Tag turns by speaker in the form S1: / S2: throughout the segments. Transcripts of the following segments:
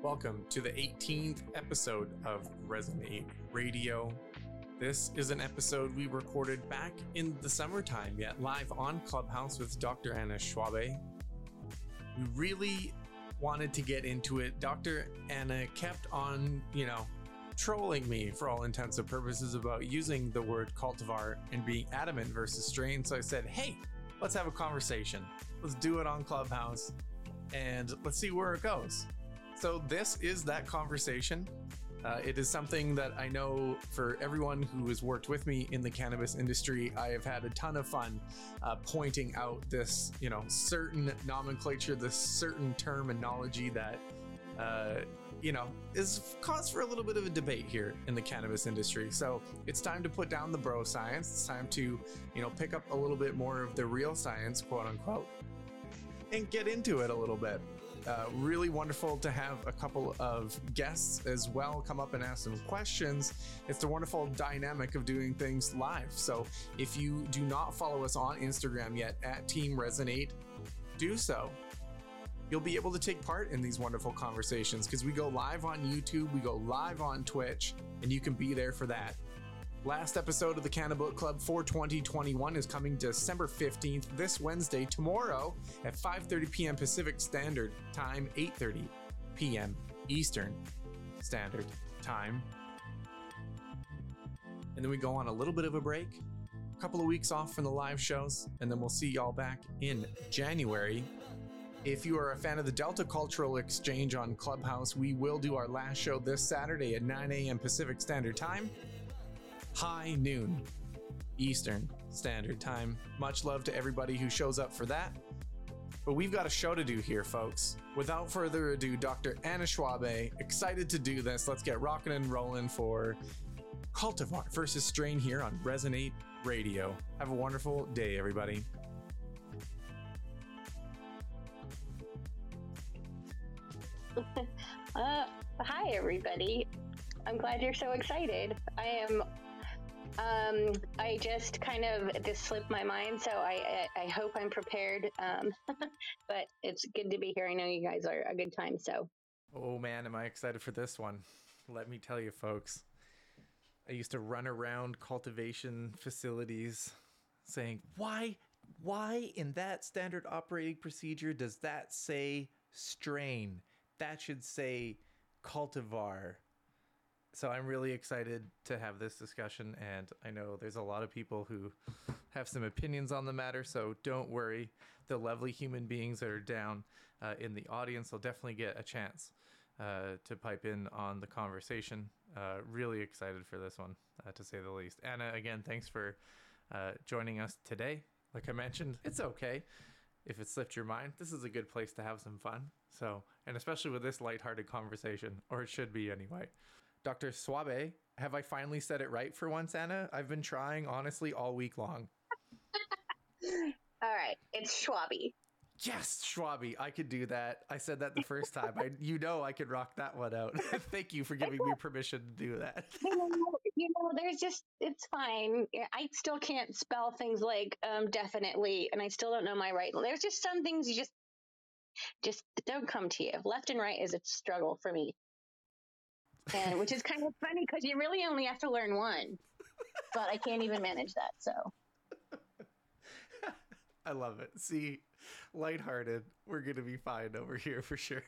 S1: Welcome to the 18th episode of Resonate Radio. This is an episode we recorded back in the summertime, yet live on Clubhouse with Dr. Anna Schwabe. We really wanted to get into it. Dr. Anna kept on, you know, trolling me for all intents and purposes about using the word cultivar and being adamant versus strain. So I said, hey, let's have a conversation. Let's do it on Clubhouse and let's see where it goes. So, this is that conversation. Uh, it is something that I know for everyone who has worked with me in the cannabis industry, I have had a ton of fun uh, pointing out this, you know, certain nomenclature, this certain terminology that, uh, you know, is cause for a little bit of a debate here in the cannabis industry. So it's time to put down the bro science. It's time to, you know, pick up a little bit more of the real science, quote unquote, and get into it a little bit. Uh, really wonderful to have a couple of guests as well come up and ask some questions. It's the wonderful dynamic of doing things live. So if you do not follow us on Instagram yet at Team Resonate, do so. You'll be able to take part in these wonderful conversations because we go live on YouTube, we go live on Twitch, and you can be there for that. Last episode of the Cannabook Club for 2021 is coming December 15th, this Wednesday, tomorrow at 5:30 p.m. Pacific Standard Time, 8:30 p.m. Eastern Standard Time. And then we go on a little bit of a break, a couple of weeks off from the live shows, and then we'll see y'all back in January. If you are a fan of the Delta Cultural Exchange on Clubhouse, we will do our last show this Saturday at 9 a.m. Pacific Standard Time high noon Eastern Standard Time. Much love to everybody who shows up for that. But we've got a show to do here, folks. Without further ado, Dr. Anna Schwabe, excited to do this. Let's get rocking and rolling for Cultivar versus Strain here on Resonate Radio. Have a wonderful day, everybody.
S2: uh, hi, everybody. I'm glad you're so excited. I am um, I just kind of this slipped my mind, so I I, I hope I'm prepared. Um, but it's good to be here. I know you guys are a good time. So.
S1: Oh man, am I excited for this one? Let me tell you, folks. I used to run around cultivation facilities saying, "Why, why in that standard operating procedure does that say strain? That should say cultivar." So I'm really excited to have this discussion, and I know there's a lot of people who have some opinions on the matter. So don't worry, the lovely human beings that are down uh, in the audience will definitely get a chance uh, to pipe in on the conversation. Uh, really excited for this one, uh, to say the least. Anna, again, thanks for uh, joining us today. Like I mentioned, it's okay if it slipped your mind. This is a good place to have some fun. So, and especially with this lighthearted conversation, or it should be anyway. Dr. Schwabe. Have I finally said it right for once, Anna? I've been trying honestly all week long.
S2: all right, it's Schwabi.
S1: Yes, Schwabi. I could do that. I said that the first time. I, you know, I could rock that one out. Thank you for giving me permission to do that.
S2: you know, there's just it's fine. I still can't spell things like um, definitely, and I still don't know my right. There's just some things you just just don't come to you. Left and right is a struggle for me and which is kind of funny because you really only have to learn one. But I can't even manage that. So
S1: I love it. See, lighthearted. We're going to be fine over here for sure.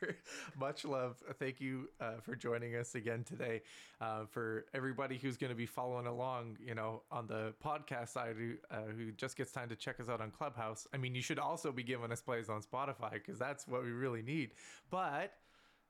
S1: Much love. Thank you uh, for joining us again today. Uh, for everybody who's going to be following along, you know, on the podcast side, uh, who just gets time to check us out on Clubhouse. I mean, you should also be giving us plays on Spotify because that's what we really need. But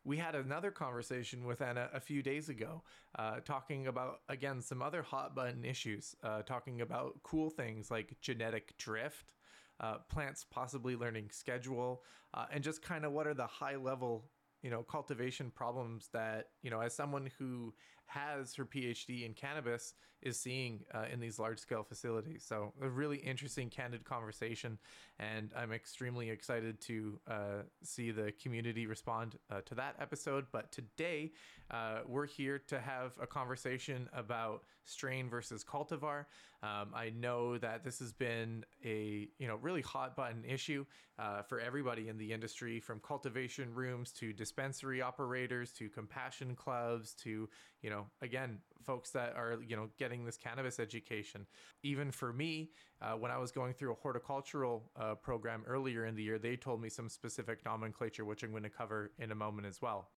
S1: we had another conversation with Anna a few days ago, uh, talking about, again, some other hot button issues, uh, talking about cool things like genetic drift, uh, plants possibly learning schedule, uh, and just kind of what are the high level, you know, cultivation problems that, you know, as someone who has her PhD in cannabis is seeing uh, in these large scale facilities. So, a really interesting, candid conversation. And I'm extremely excited to uh, see the community respond uh, to that episode. But today, uh, we're here to have a conversation about strain versus cultivar. Um, I know that this has been a you know really hot button issue uh, for everybody in the industry, from cultivation rooms to dispensary operators to compassion clubs to you know again folks that are you know getting this cannabis education. Even for me, uh, when I was going through a horticultural uh, program earlier in the year, they told me some specific nomenclature, which I'm going to cover in a moment as well.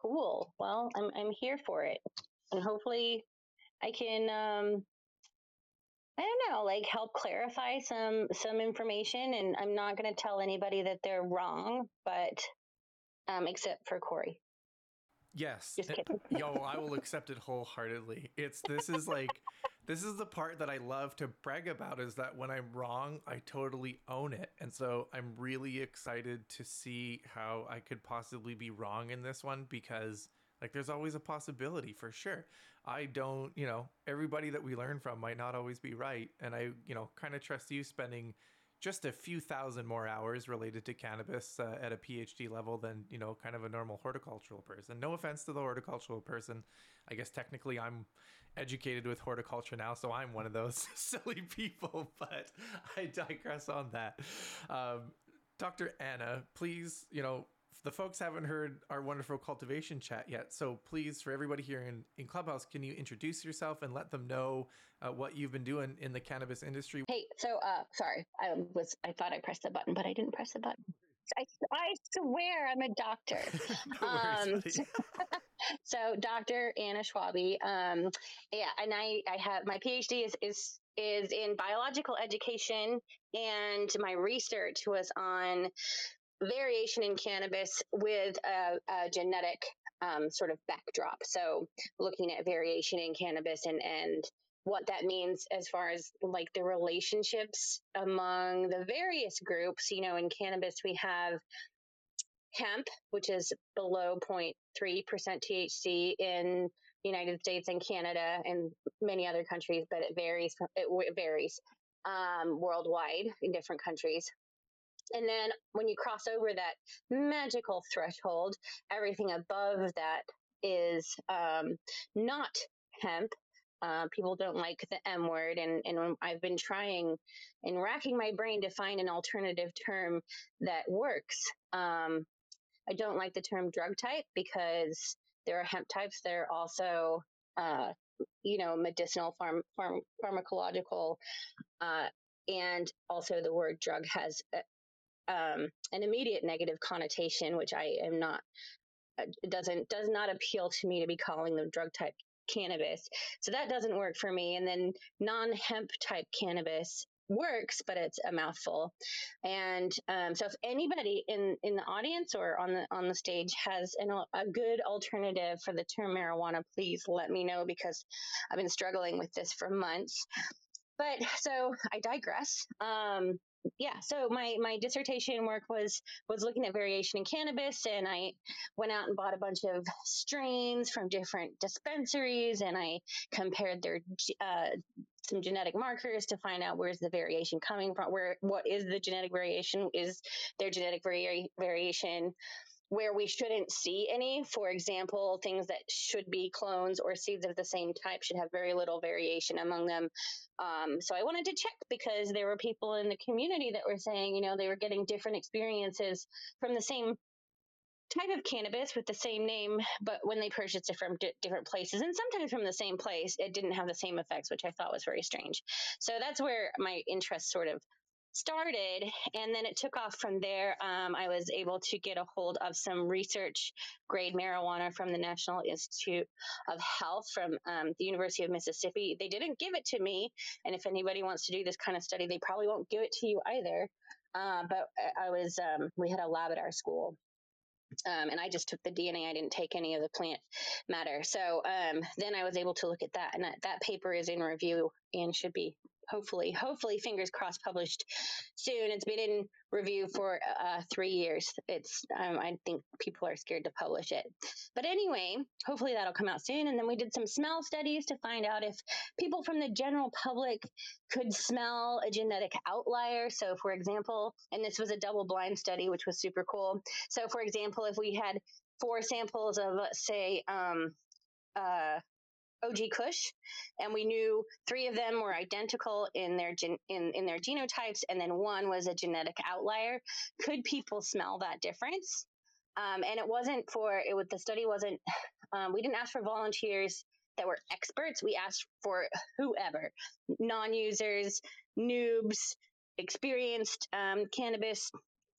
S2: Cool. Well, I'm I'm here for it, and hopefully, I can um, I don't know, like help clarify some some information. And I'm not going to tell anybody that they're wrong, but um, except for Corey.
S1: Yes. Yo, I will accept it wholeheartedly. It's this is like this is the part that I love to brag about is that when I'm wrong, I totally own it. And so I'm really excited to see how I could possibly be wrong in this one because like there's always a possibility for sure. I don't, you know, everybody that we learn from might not always be right. And I, you know, kind of trust you spending just a few thousand more hours related to cannabis uh, at a PhD level than, you know, kind of a normal horticultural person. No offense to the horticultural person. I guess technically I'm educated with horticulture now, so I'm one of those silly people, but I digress on that. Um, Dr. Anna, please, you know, the folks haven't heard our wonderful cultivation chat yet. So please, for everybody here in, in Clubhouse, can you introduce yourself and let them know uh, what you've been doing in the cannabis industry?
S2: Hey, so uh, sorry, I was I thought I pressed the button, but I didn't press the button. I, I swear I'm a doctor. um, so Dr. Anna Schwabe, um, yeah, and I, I have my PhD is, is is in biological education, and my research was on variation in cannabis with a, a genetic um, sort of backdrop. So looking at variation in cannabis and and what that means as far as like the relationships among the various groups. You know, in cannabis we have hemp, which is below 0.3% THC in the United States and Canada and many other countries, but it varies. It varies um, worldwide in different countries. And then when you cross over that magical threshold, everything above that is um, not hemp. Uh, people don't like the M word, and, and I've been trying and racking my brain to find an alternative term that works. Um, I don't like the term drug type because there are hemp types that are also, uh, you know, medicinal, farm, farm pharmacological, uh, and also the word drug has um, an immediate negative connotation, which I am not uh, doesn't does not appeal to me to be calling them drug type cannabis. So that doesn't work for me. And then non hemp type cannabis works, but it's a mouthful. And um, so, if anybody in in the audience or on the on the stage has an, a good alternative for the term marijuana, please let me know because I've been struggling with this for months. But so I digress. Um, yeah so my my dissertation work was was looking at variation in cannabis and i went out and bought a bunch of strains from different dispensaries and i compared their uh, some genetic markers to find out where's the variation coming from where what is the genetic variation is there genetic vari- variation where we shouldn't see any. For example, things that should be clones or seeds of the same type should have very little variation among them. Um, so I wanted to check because there were people in the community that were saying, you know, they were getting different experiences from the same type of cannabis with the same name, but when they purchased it from d- different places and sometimes from the same place, it didn't have the same effects, which I thought was very strange. So that's where my interest sort of started and then it took off from there um, i was able to get a hold of some research grade marijuana from the national institute of health from um, the university of mississippi they didn't give it to me and if anybody wants to do this kind of study they probably won't give it to you either uh, but i was um, we had a lab at our school um, and I just took the DNA. I didn't take any of the plant matter. So um, then I was able to look at that, and that, that paper is in review and should be hopefully, hopefully, fingers crossed, published soon. It's been in review for uh, three years. It's um, I think people are scared to publish it, but anyway, hopefully that'll come out soon. And then we did some smell studies to find out if people from the general public could smell a genetic outlier. So, for example, and this was a double blind study, which was super cool. So, for example, if we had four samples of, say, um, uh, OG Kush, and we knew three of them were identical in their gen- in in their genotypes, and then one was a genetic outlier. Could people smell that difference? Um, and it wasn't for it. Was, the study wasn't. Um, we didn't ask for volunteers that were experts. We asked for whoever, non-users, noobs, experienced um, cannabis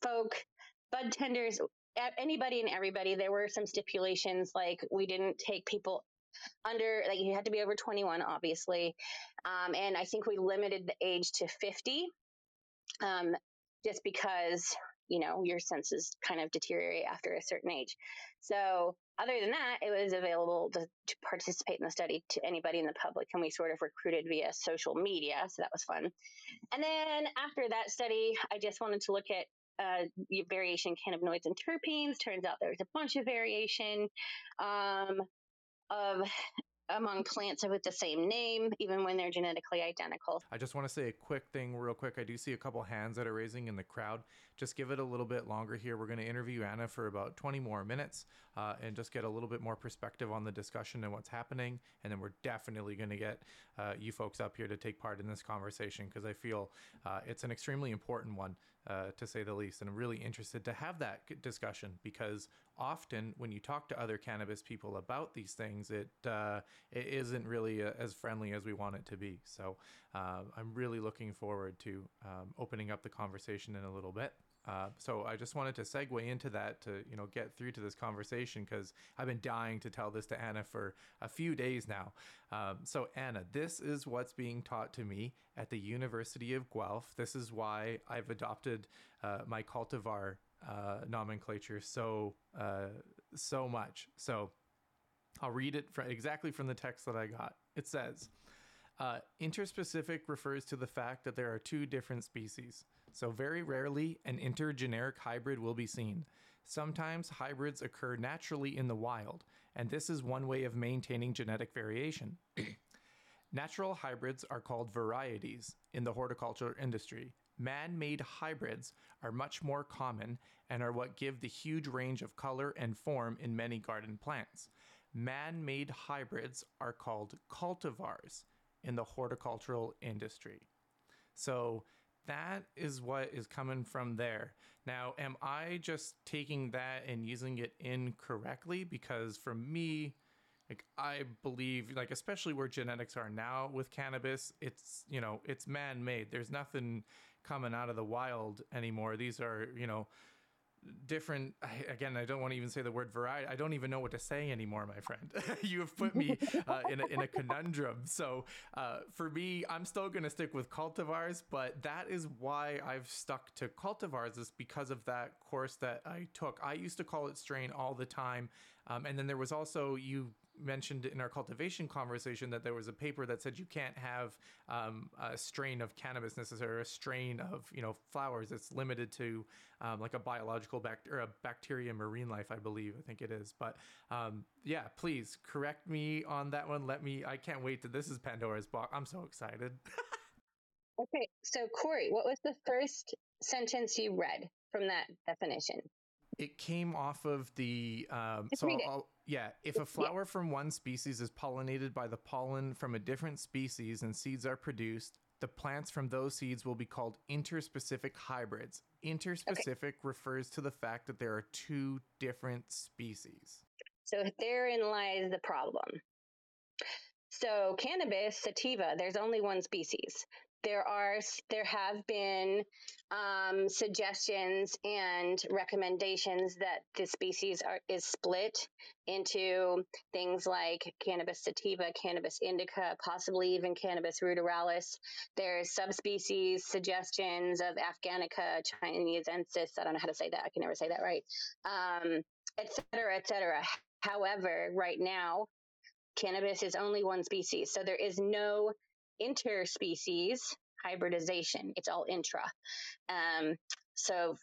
S2: folk, bud tenders, anybody and everybody. There were some stipulations like we didn't take people under like you had to be over 21 obviously um, and i think we limited the age to 50 um, just because you know your senses kind of deteriorate after a certain age so other than that it was available to, to participate in the study to anybody in the public and we sort of recruited via social media so that was fun and then after that study i just wanted to look at uh, variation cannabinoids and terpenes. Turns out there's a bunch of variation. Um, of among plants with the same name, even when they're genetically identical.
S1: I just want to say a quick thing, real quick. I do see a couple hands that are raising in the crowd. Just give it a little bit longer here. We're going to interview Anna for about 20 more minutes uh, and just get a little bit more perspective on the discussion and what's happening. And then we're definitely going to get uh, you folks up here to take part in this conversation because I feel uh, it's an extremely important one uh, to say the least. And I'm really interested to have that discussion because often when you talk to other cannabis people about these things, it uh, it isn't really uh, as friendly as we want it to be. So uh, I'm really looking forward to um, opening up the conversation in a little bit. Uh, so I just wanted to segue into that to you know get through to this conversation because I've been dying to tell this to Anna for a few days now. Um, so Anna, this is what's being taught to me at the University of Guelph. This is why I've adopted uh, my cultivar uh, nomenclature so uh, so much. So I'll read it exactly from the text that I got. It says. Uh, interspecific refers to the fact that there are two different species so very rarely an intergeneric hybrid will be seen. Sometimes hybrids occur naturally in the wild, and this is one way of maintaining genetic variation. Natural hybrids are called varieties in the horticulture industry. Man made hybrids are much more common and are what give the huge range of color and form in many garden plants. Man made hybrids are called cultivars in the horticultural industry. So, that is what is coming from there. Now, am I just taking that and using it incorrectly? Because for me, like I believe, like especially where genetics are now with cannabis, it's you know it's man made. There's nothing coming out of the wild anymore. These are you know different again i don't want to even say the word variety i don't even know what to say anymore my friend. You have put me uh, in, a, in a conundrum. So uh, for me i'm still going to stick with cultivars but that is why i've stuck to cultivars is because of that course that i took. I used to call it strain all the time um, and then there was also you mentioned in our cultivation conversation that there was a paper that said you can't have um, a strain of cannabis necessarily, a strain of you know flowers. It's limited to um, like a biological bact- or a bacteria marine life, I believe. I think it is. But um, yeah, please correct me on that one. Let me. I can't wait to. This is Pandora's box. I'm so excited.
S2: okay, so Corey, what was the first sentence you read from that definition?
S1: It came off of the. Um, so I'll, yeah, if a flower from one species is pollinated by the pollen from a different species and seeds are produced, the plants from those seeds will be called interspecific hybrids. Interspecific okay. refers to the fact that there are two different species.
S2: So therein lies the problem. So cannabis sativa, there's only one species there are there have been um, suggestions and recommendations that the species are is split into things like cannabis sativa, cannabis indica, possibly even cannabis ruderalis. There's subspecies suggestions of Afghanica chinesensis. I don't know how to say that. I can never say that right. Um, et cetera, et cetera. However, right now, cannabis is only one species, so there is no interspecies hybridization. It's all intra. Um, so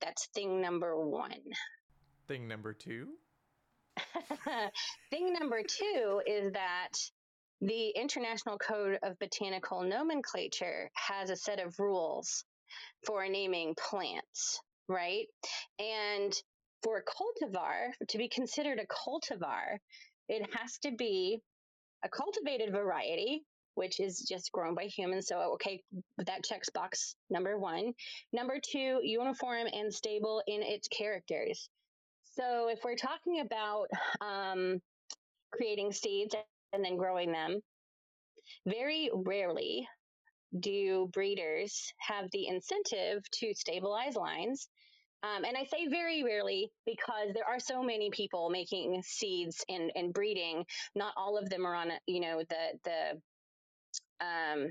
S2: that's thing number one.
S1: Thing number two.
S2: thing number two is that the International Code of Botanical Nomenclature has a set of rules for naming plants, right? And for a cultivar, to be considered a cultivar, it has to be a cultivated variety, which is just grown by humans. So, okay, that checks box number one. Number two, uniform and stable in its characters. So, if we're talking about um, creating seeds and then growing them, very rarely do breeders have the incentive to stabilize lines um, and I say very rarely because there are so many people making seeds and, and breeding. Not all of them are on, you know, the the um,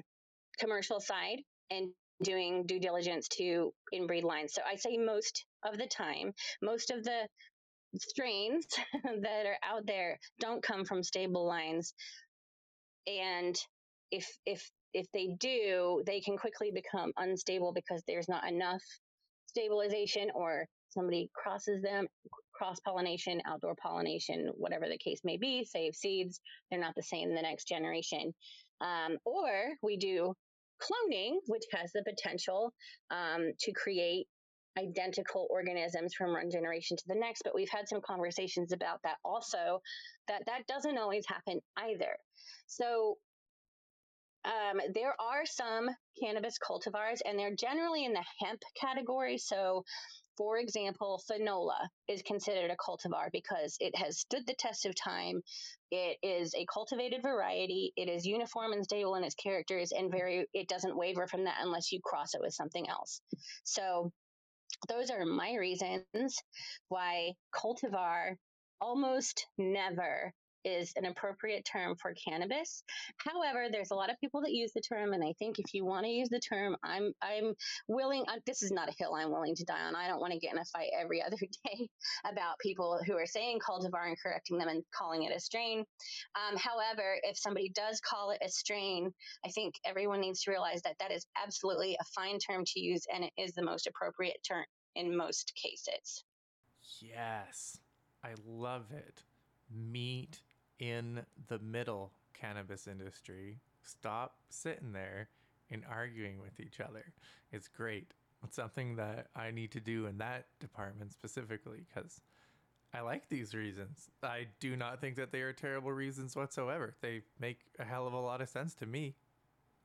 S2: commercial side and doing due diligence to inbreed lines. So I say most of the time, most of the strains that are out there don't come from stable lines. And if if if they do, they can quickly become unstable because there's not enough stabilization or somebody crosses them, cross pollination, outdoor pollination, whatever the case may be, save seeds. They're not the same the next generation. Um, or we do cloning, which has the potential um, to create identical organisms from one generation to the next. But we've had some conversations about that also, that that doesn't always happen either. So um, there are some cannabis cultivars, and they're generally in the hemp category. So, for example, Finola is considered a cultivar because it has stood the test of time. It is a cultivated variety. It is uniform and stable in its characters, and very it doesn't waver from that unless you cross it with something else. So, those are my reasons why cultivar almost never is an appropriate term for cannabis. However, there's a lot of people that use the term, and I think if you want to use the term, I'm I'm willing. This is not a hill I'm willing to die on. I don't want to get in a fight every other day about people who are saying cultivar and correcting them and calling it a strain. Um, however, if somebody does call it a strain, I think everyone needs to realize that that is absolutely a fine term to use, and it is the most appropriate term in most cases.
S1: Yes, I love it. Meet in the middle cannabis industry stop sitting there and arguing with each other. It's great. It's something that I need to do in that department specifically because I like these reasons. I do not think that they are terrible reasons whatsoever. They make a hell of a lot of sense to me.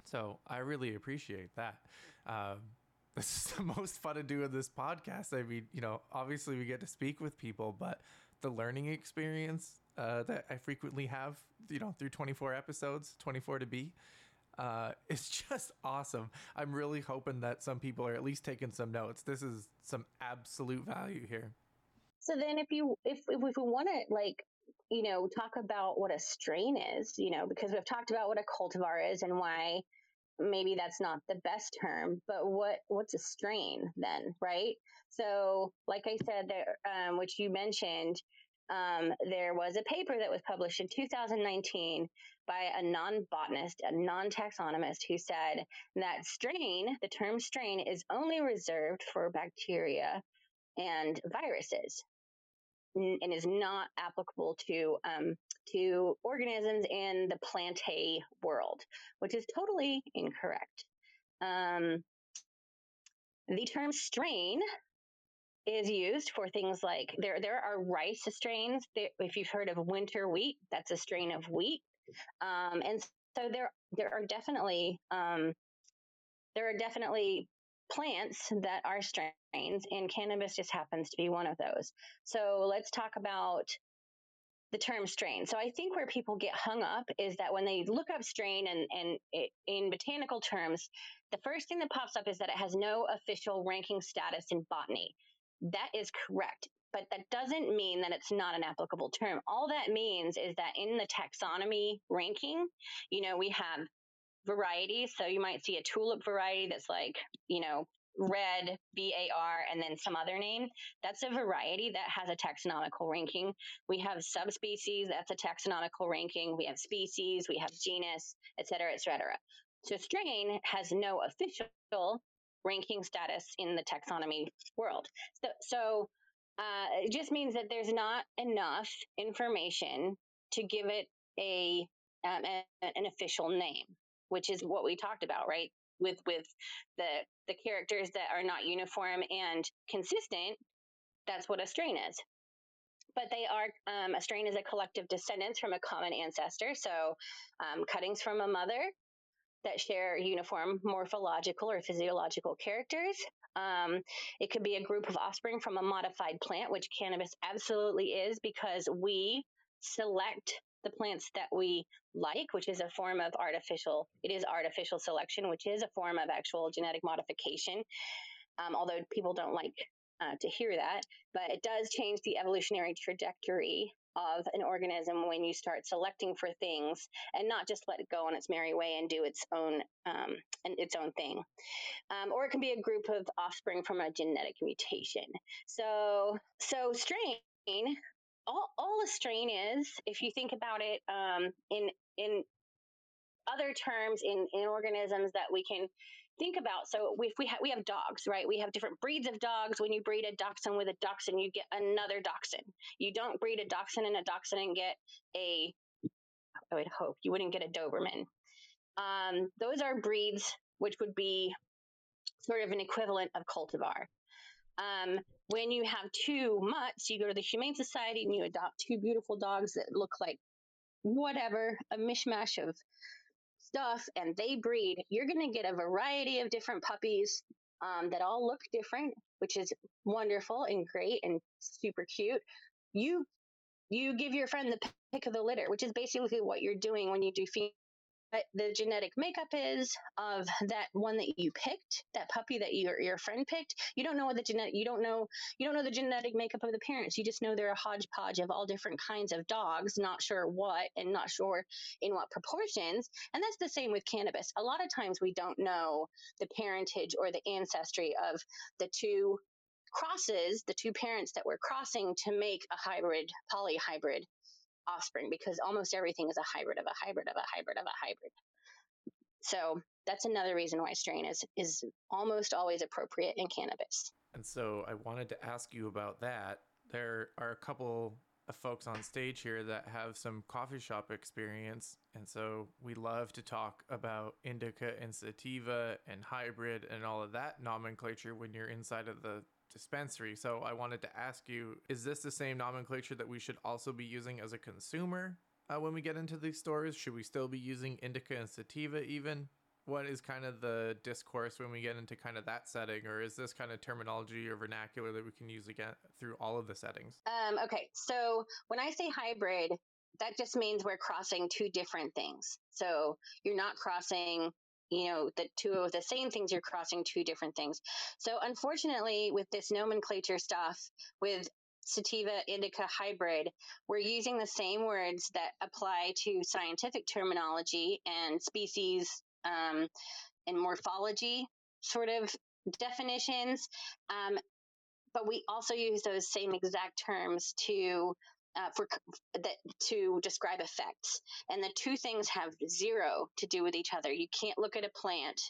S1: So I really appreciate that. Um, this is the most fun to do in this podcast. I mean, you know, obviously we get to speak with people, but the learning experience uh, that I frequently have, you know, through 24 episodes, 24 to be. Uh, it's just awesome. I'm really hoping that some people are at least taking some notes. This is some absolute value here.
S2: So then, if you if if we want to like you know talk about what a strain is, you know, because we've talked about what a cultivar is and why maybe that's not the best term, but what what's a strain then, right? So, like I said, there, um, which you mentioned, um, there was a paper that was published in 2019 by a non botanist, a non taxonomist, who said that strain, the term strain, is only reserved for bacteria and viruses and is not applicable to um, to organisms in the plantae world, which is totally incorrect. Um, the term strain is used for things like there there are rice strains. if you've heard of winter wheat, that's a strain of wheat, um, and so there there are definitely um, there are definitely plants that are strains, and cannabis just happens to be one of those. So let's talk about the term strain. So I think where people get hung up is that when they look up strain and, and it, in botanical terms, the first thing that pops up is that it has no official ranking status in botany. That is correct. But that doesn't mean that it's not an applicable term. All that means is that in the taxonomy ranking, you know, we have varieties. So you might see a tulip variety that's like, you know, red var and then some other name that's a variety that has a taxonomical ranking we have subspecies that's a taxonomical ranking we have species we have genus et cetera et cetera so strain has no official ranking status in the taxonomy world so, so uh, it just means that there's not enough information to give it a, um, a an official name which is what we talked about right with with the the characters that are not uniform and consistent, that's what a strain is. But they are um, a strain is a collective descendants from a common ancestor. So um, cuttings from a mother that share uniform morphological or physiological characters. Um, it could be a group of offspring from a modified plant, which cannabis absolutely is because we select the plants that we like, which is a form of artificial, it is artificial selection, which is a form of actual genetic modification. Um, although people don't like uh, to hear that, but it does change the evolutionary trajectory of an organism when you start selecting for things and not just let it go on its merry way and do its own um, and its own thing. Um, or it can be a group of offspring from a genetic mutation. So so strain all, all a strain is, if you think about it um, in in other terms, in, in organisms that we can think about. So if we have we have dogs, right? We have different breeds of dogs. When you breed a dachshund with a dachshund, you get another dachshund. You don't breed a dachshund and a dachshund and get a. I would hope you wouldn't get a Doberman. Um, those are breeds which would be sort of an equivalent of cultivar. Um, when you have two mutts, you go to the Humane Society and you adopt two beautiful dogs that look like whatever, a mishmash of stuff, and they breed. You're going to get a variety of different puppies um, that all look different, which is wonderful and great and super cute. You you give your friend the pick of the litter, which is basically what you're doing when you do what the genetic makeup is of that one that you picked, that puppy that your your friend picked. You don't know what the genetic you don't know you don't know the genetic makeup of the parents. You just know they're a hodgepodge of all different kinds of dogs, not sure what and not sure in what proportions. And that's the same with cannabis. A lot of times we don't know the parentage or the ancestry of the two crosses, the two parents that we're crossing to make a hybrid, polyhybrid offspring because almost everything is a hybrid of a hybrid of a hybrid of a hybrid. So that's another reason why strain is is almost always appropriate in cannabis.
S1: And so I wanted to ask you about that. There are a couple of folks on stage here that have some coffee shop experience, and so we love to talk about indica and sativa and hybrid and all of that nomenclature when you're inside of the dispensary. So I wanted to ask you is this the same nomenclature that we should also be using as a consumer uh, when we get into these stores? Should we still be using indica and sativa even? What is kind of the discourse when we get into kind of that setting, or is this kind of terminology or vernacular that we can use again through all of the settings?
S2: Um, okay, so when I say hybrid, that just means we're crossing two different things. So you're not crossing you know the two of the same things you're crossing two different things. So unfortunately with this nomenclature stuff with sativa indica hybrid we're using the same words that apply to scientific terminology and species um, and morphology sort of definitions um, but we also use those same exact terms to uh, for that to describe effects, and the two things have zero to do with each other. You can't look at a plant.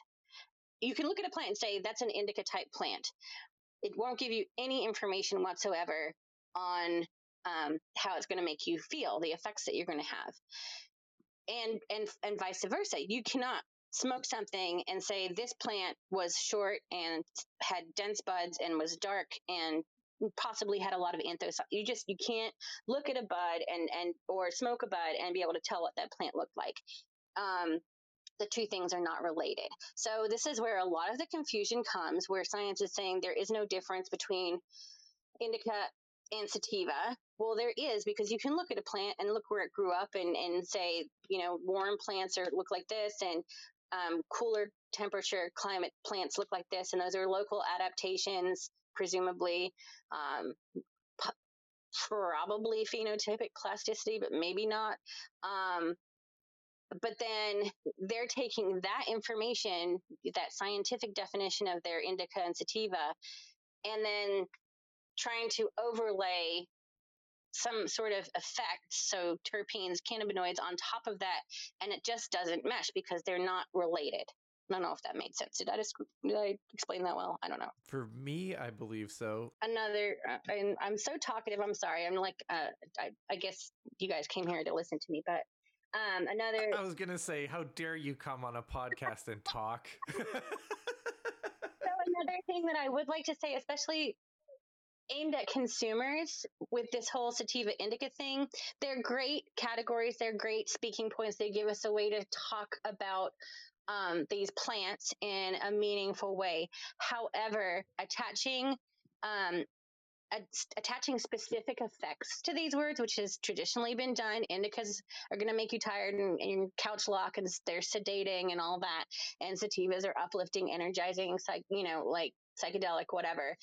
S2: You can look at a plant and say that's an indica type plant. It won't give you any information whatsoever on um, how it's going to make you feel, the effects that you're going to have, and and and vice versa. You cannot smoke something and say this plant was short and had dense buds and was dark and possibly had a lot of anthos. You just you can't look at a bud and and or smoke a bud and be able to tell what that plant looked like. Um, the two things are not related. So this is where a lot of the confusion comes, where science is saying there is no difference between indica and sativa. Well, there is because you can look at a plant and look where it grew up and, and say, you know, warm plants are look like this and um, cooler temperature climate plants look like this. And those are local adaptations presumably um, p- probably phenotypic plasticity, but maybe not. Um, but then they're taking that information, that scientific definition of their indica and sativa, and then trying to overlay some sort of effect, so terpenes, cannabinoids on top of that, and it just doesn't mesh because they're not related. I don't know if that made sense. Did I just did I explain that well? I don't know.
S1: For me, I believe so.
S2: Another, uh, and I'm so talkative. I'm sorry. I'm like, uh, I, I guess you guys came here to listen to me, but um, another.
S1: I was gonna say, how dare you come on a podcast and talk? so
S2: another thing that I would like to say, especially aimed at consumers with this whole sativa indica thing. They're great categories. They're great speaking points. They give us a way to talk about um, these plants in a meaningful way. However, attaching um, attaching specific effects to these words, which has traditionally been done. Indicas are going to make you tired and, and couch lock, and they're sedating and all that. And sativas are uplifting, energizing, psych, you know, like psychedelic, whatever.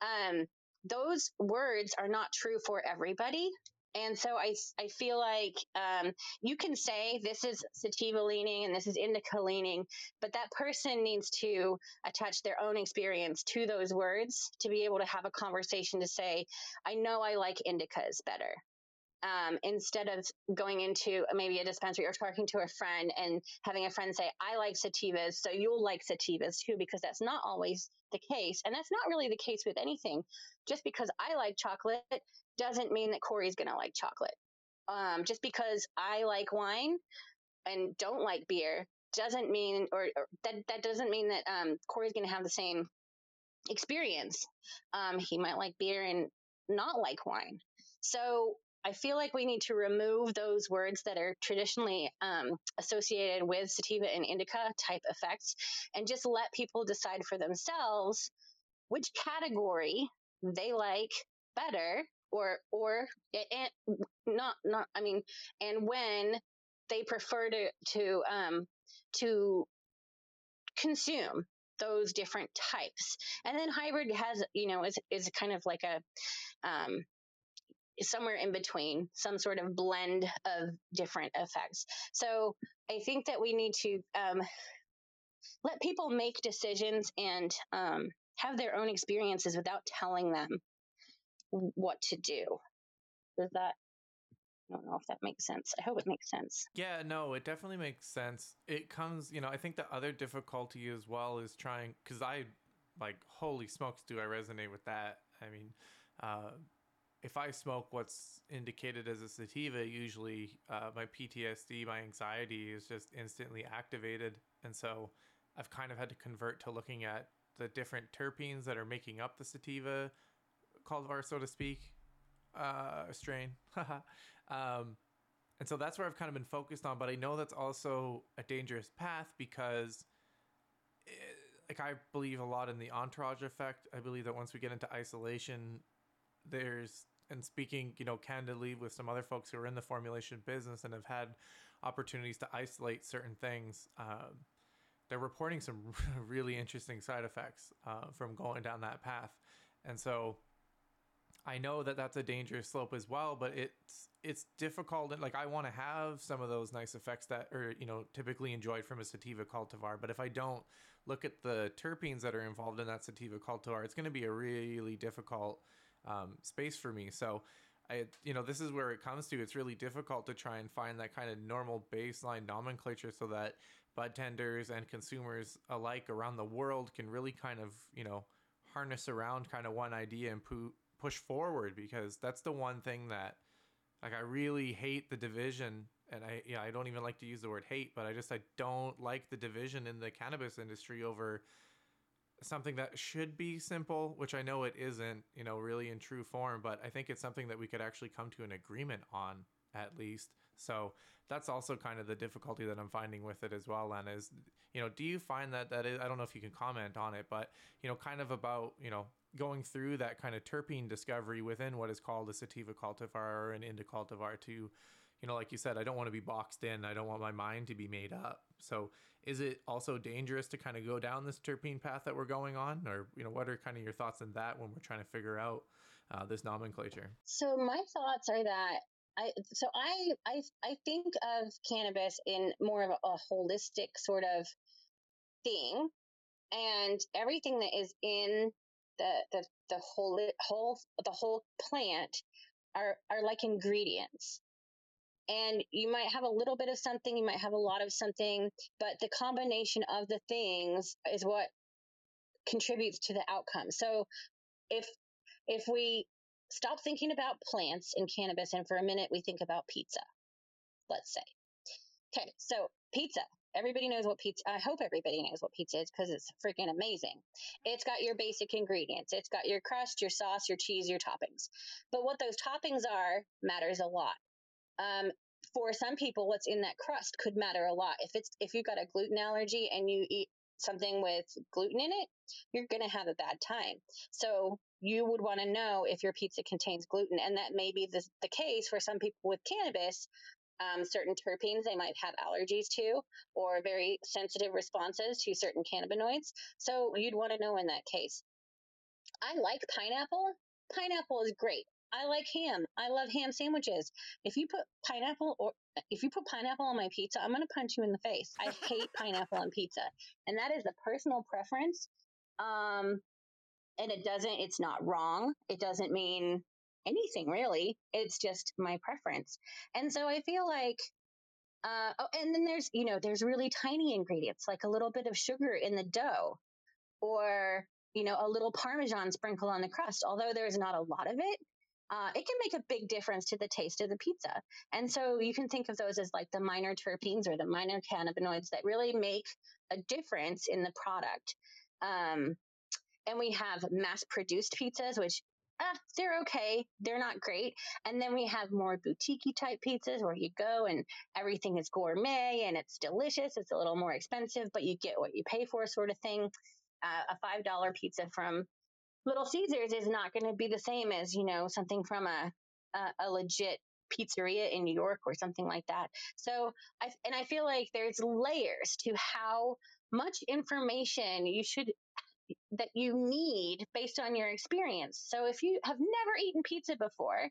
S2: Um, those words are not true for everybody. And so I, I feel like um, you can say this is sativa leaning and this is indica leaning, but that person needs to attach their own experience to those words to be able to have a conversation to say, I know I like indicas better. Um, instead of going into maybe a dispensary or talking to a friend and having a friend say, I like sativas, so you'll like sativas too, because that's not always the case. And that's not really the case with anything. Just because I like chocolate doesn't mean that Corey's going to like chocolate. Um, just because I like wine and don't like beer doesn't mean, or, or that, that doesn't mean that um, Corey's going to have the same experience. Um, he might like beer and not like wine. So I feel like we need to remove those words that are traditionally um, associated with sativa and indica type effects and just let people decide for themselves which category they like better or or and not not I mean and when they prefer to to um to consume those different types. And then hybrid has you know is is kind of like a um somewhere in between some sort of blend of different effects so i think that we need to um, let people make decisions and um, have their own experiences without telling them what to do. Does that? I don't know if that makes sense. I hope it makes sense.
S1: Yeah, no, it definitely makes sense. It comes, you know, I think the other difficulty as well is trying because I like holy smokes, do I resonate with that? I mean, uh, if I smoke what's indicated as a sativa, usually uh, my PTSD, my anxiety is just instantly activated, and so I've kind of had to convert to looking at the different terpenes that are making up the sativa cultivar, so to speak, uh, strain. um, and so that's where I've kind of been focused on. But I know that's also a dangerous path because, it, eh, like, I believe a lot in the entourage effect. I believe that once we get into isolation, there's and speaking, you know, candidly with some other folks who are in the formulation business and have had opportunities to isolate certain things. Um, they're reporting some really interesting side effects uh, from going down that path. And so I know that that's a dangerous slope as well, but it's it's difficult. And like I want to have some of those nice effects that are you know typically enjoyed from a sativa cultivar, but if I don't look at the terpenes that are involved in that sativa cultivar, it's going to be a really difficult um, space for me. So. I, you know, this is where it comes to. It's really difficult to try and find that kind of normal baseline nomenclature so that bud tenders and consumers alike around the world can really kind of, you know, harness around kind of one idea and pu- push forward because that's the one thing that like I really hate the division and I yeah, I don't even like to use the word hate, but I just I don't like the division in the cannabis industry over something that should be simple, which I know it isn't, you know, really in true form, but I think it's something that we could actually come to an agreement on at least. So that's also kind of the difficulty that I'm finding with it as well. And is, you know, do you find that that is, I don't know if you can comment on it, but, you know, kind of about, you know, going through that kind of terpene discovery within what is called a sativa cultivar or an indica cultivar to, you know, like you said, I don't want to be boxed in. I don't want my mind to be made up. So is it also dangerous to kind of go down this terpene path that we're going on? Or, you know, what are kind of your thoughts on that when we're trying to figure out uh, this nomenclature?
S2: So my thoughts are that I so I I I think of cannabis in more of a, a holistic sort of thing, and everything that is in the the the whole whole the whole plant are are like ingredients. And you might have a little bit of something, you might have a lot of something, but the combination of the things is what contributes to the outcome. So if if we stop thinking about plants and cannabis and for a minute we think about pizza, let's say. Okay, so pizza. Everybody knows what pizza. I hope everybody knows what pizza is because it's freaking amazing. It's got your basic ingredients. It's got your crust, your sauce, your cheese, your toppings. But what those toppings are matters a lot. Um, for some people, what's in that crust could matter a lot. If it's if you've got a gluten allergy and you eat something with gluten in it, you're going to have a bad time. So you would want to know if your pizza contains gluten, and that may be the, the case for some people with cannabis um, certain terpenes they might have allergies to or very sensitive responses to certain cannabinoids. So you'd want to know in that case. I like pineapple. Pineapple is great. I like ham. I love ham sandwiches. If you put pineapple or if you put pineapple on my pizza, I'm going to punch you in the face. I hate pineapple on pizza. And that is a personal preference. Um, and it doesn't, it's not wrong. It doesn't mean anything really. It's just my preference. And so I feel like, uh, oh, and then there's, you know, there's really tiny ingredients like a little bit of sugar in the dough or, you know, a little Parmesan sprinkle on the crust. Although there's not a lot of it, uh, it can make a big difference to the taste of the pizza. And so you can think of those as like the minor terpenes or the minor cannabinoids that really make a difference in the product. Um, and we have mass produced pizzas, which ah, they're okay. They're not great. And then we have more boutique type pizzas where you go and everything is gourmet and it's delicious. It's a little more expensive, but you get what you pay for, sort of thing. Uh, a $5 pizza from Little Caesars is not going to be the same as, you know, something from a, a, a legit pizzeria in New York or something like that. So I, and I feel like there's layers to how much information you should that you need based on your experience. So if you have never eaten pizza before